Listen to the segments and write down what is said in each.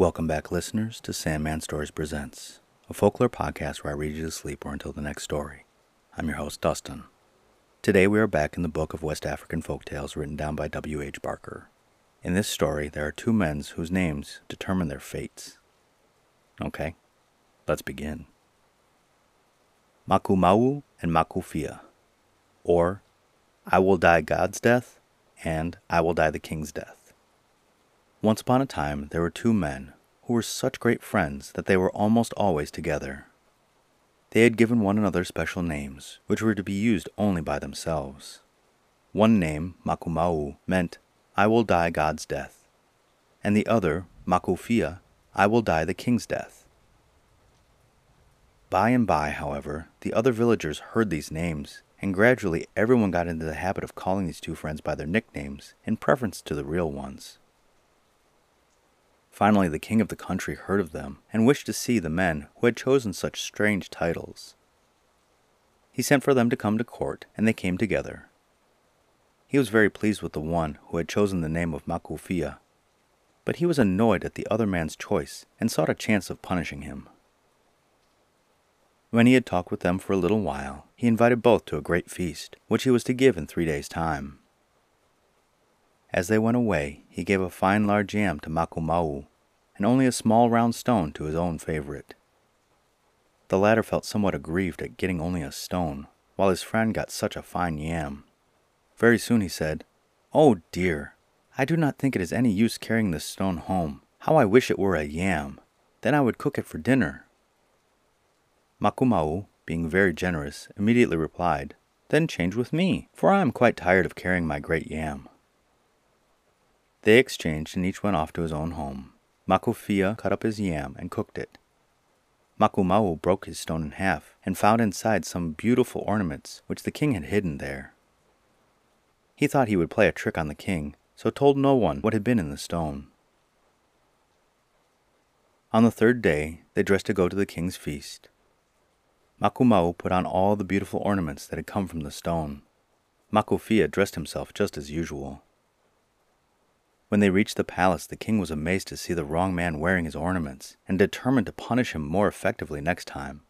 Welcome back, listeners, to Sandman Stories Presents, a folklore podcast where I read you to sleep or until the next story. I'm your host, Dustin. Today we are back in the book of West African folk tales written down by W.H. Barker. In this story, there are two men whose names determine their fates. Okay, let's begin. Maku Mawu and Maku Fia, or I will die God's death and I will die the king's death. Once upon a time, there were two men who were such great friends that they were almost always together. They had given one another special names, which were to be used only by themselves. One name, Maku Mawu, meant, I will die God's death, and the other, Maku Fia, I will die the king's death. By and by, however, the other villagers heard these names, and gradually everyone got into the habit of calling these two friends by their nicknames in preference to the real ones. Finally, the king of the country heard of them and wished to see the men who had chosen such strange titles. He sent for them to come to court, and they came together. He was very pleased with the one who had chosen the name of Maku Fia, but he was annoyed at the other man's choice and sought a chance of punishing him. When he had talked with them for a little while, he invited both to a great feast, which he was to give in three days' time. As they went away, he gave a fine large yam to Maku Mawu, and only a small round stone to his own favorite. The latter felt somewhat aggrieved at getting only a stone, while his friend got such a fine yam. Very soon he said, Oh dear, I do not think it is any use carrying this stone home. How I wish it were a yam. Then I would cook it for dinner. Maku Mawu, being very generous, immediately replied, Then change with me, for I am quite tired of carrying my great yam. They exchanged, and each went off to his own home. Maku Fia cut up his yam and cooked it. Maku Mawu broke his stone in half and found inside some beautiful ornaments which the king had hidden there. He thought he would play a trick on the king, so told no one what had been in the stone. On the third day, they dressed to go to the king's feast. Maku Mawu put on all the beautiful ornaments that had come from the stone. Maku Fia dressed himself just as usual. When they reached the palace, the king was amazed to see the wrong man wearing his ornaments, and determined to punish him more effectively next time.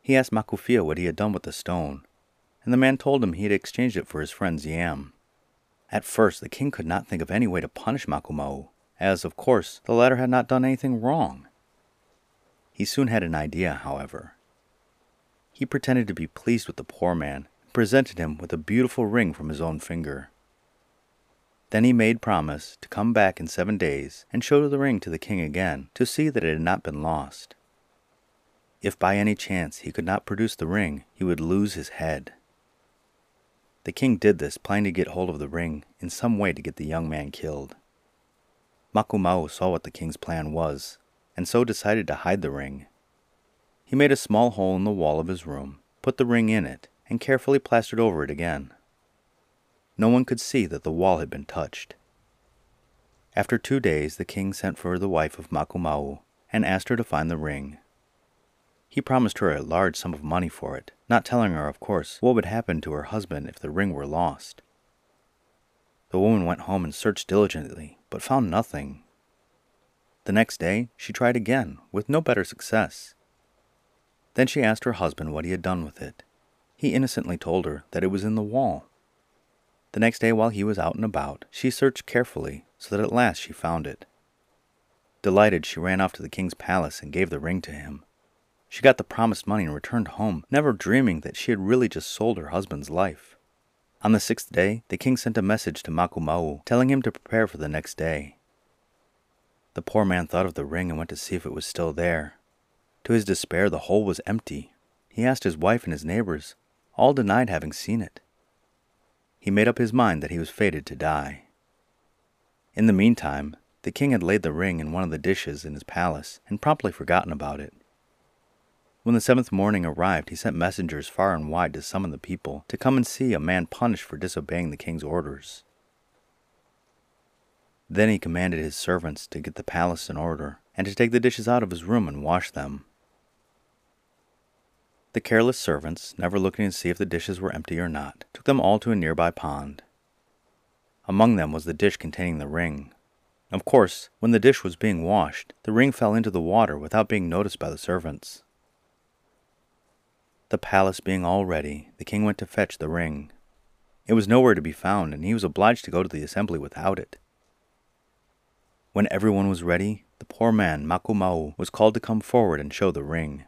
He asked Maku Fia what he had done with the stone, and the man told him he had exchanged it for his friend's yam. At first, the king could not think of any way to punish Maku Mawu, as, of course, the latter had not done anything wrong. He soon had an idea, however. He pretended to be pleased with the poor man and presented him with a beautiful ring from his own finger. Then he made promise to come back in seven days and show the ring to the king again to see that it had not been lost. If by any chance he could not produce the ring, he would lose his head. The king did this, planning to get hold of the ring in some way to get the young man killed. Maku Mawu saw what the king's plan was, and so decided to hide the ring. He made a small hole in the wall of his room, put the ring in it, and carefully plastered over it again no one could see that the wall had been touched. After two days, the king sent for the wife of Maku Mawu and asked her to find the ring. He promised her a large sum of money for it, not telling her, of course, what would happen to her husband if the ring were lost. The woman went home and searched diligently, but found nothing. The next day, she tried again, with no better success. Then she asked her husband what he had done with it. He innocently told her that it was in the wall. The next day, while he was out and about, she searched carefully, so that at last she found it. Delighted, she ran off to the king's palace and gave the ring to him. She got the promised money and returned home, never dreaming that she had really just sold her husband's life. On the sixth day, the king sent a message to Maku Mawu, telling him to prepare for the next day. The poor man thought of the ring and went to see if it was still there. To his despair, the hole was empty. He asked his wife and his neighbors. All denied having seen it he made up his mind that he was fated to die. In the meantime, the king had laid the ring in one of the dishes in his palace and promptly forgotten about it. When the seventh morning arrived, he sent messengers far and wide to summon the people to come and see a man punished for disobeying the king's orders. Then he commanded his servants to get the palace in order and to take the dishes out of his room and wash them. The careless servants, never looking to see if the dishes were empty or not, took them all to a nearby pond. Among them was the dish containing the ring. Of course, when the dish was being washed, the ring fell into the water without being noticed by the servants. The palace being all ready, the king went to fetch the ring. It was nowhere to be found, and he was obliged to go to the assembly without it. When everyone was ready, the poor man, Maku Mawu, was called to come forward and show the ring.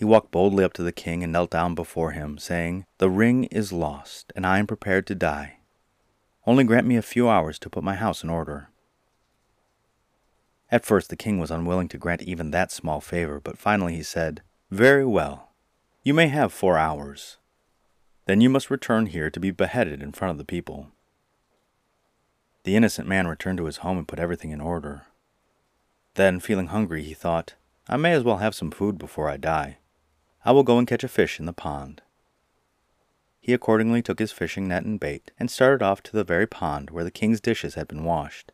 He walked boldly up to the king and knelt down before him, saying, The ring is lost, and I am prepared to die. Only grant me a few hours to put my house in order. At first the king was unwilling to grant even that small favor, but finally he said, Very well. You may have four hours. Then you must return here to be beheaded in front of the people. The innocent man returned to his home and put everything in order. Then, feeling hungry, he thought, I may as well have some food before I die. I will go and catch a fish in the pond. He accordingly took his fishing net and bait and started off to the very pond where the king's dishes had been washed.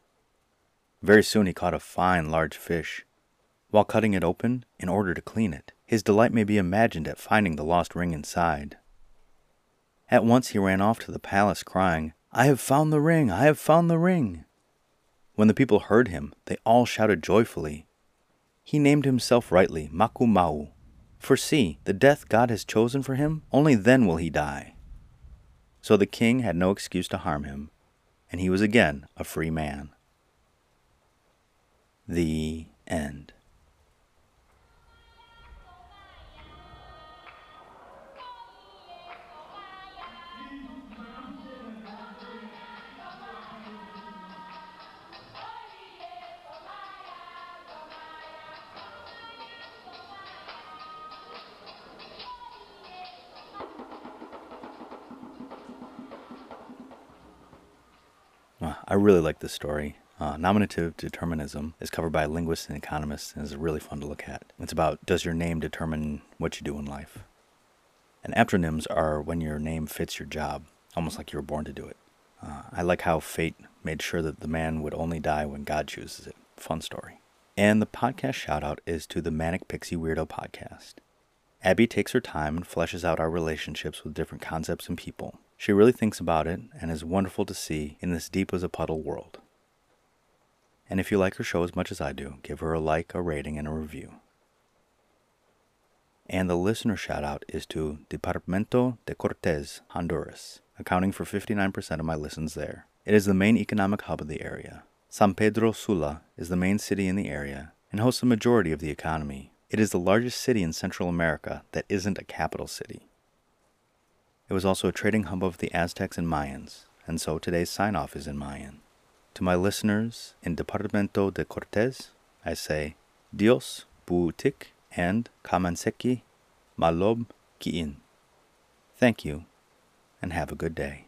Very soon he caught a fine large fish. While cutting it open, in order to clean it, his delight may be imagined at finding the lost ring inside. At once he ran off to the palace, crying, I have found the ring! I have found the ring! When the people heard him, they all shouted joyfully. He named himself rightly Maku Mawu, for see, the death God has chosen for him, only then will he die. So the king had no excuse to harm him, and he was again a free man. The end. I really like this story. Uh, nominative determinism is covered by linguists and economists and is really fun to look at. It's about does your name determine what you do in life? And aptronyms are when your name fits your job, almost like you were born to do it. Uh, I like how fate made sure that the man would only die when God chooses it. Fun story. And the podcast shout out is to the Manic Pixie Weirdo podcast. Abby takes her time and fleshes out our relationships with different concepts and people. She really thinks about it and is wonderful to see in this deep as a puddle world. And if you like her show as much as I do, give her a like, a rating, and a review. And the listener shout out is to Departamento de Cortes, Honduras, accounting for 59% of my listens there. It is the main economic hub of the area. San Pedro Sula is the main city in the area and hosts the majority of the economy. It is the largest city in Central America that isn't a capital city. It was also a trading hub of the Aztecs and Mayans, and so today's sign off is in Mayan. To my listeners in Departamento de Cortes, I say Dios buutik and Kamanseki Malob Kiin. Thank you, and have a good day.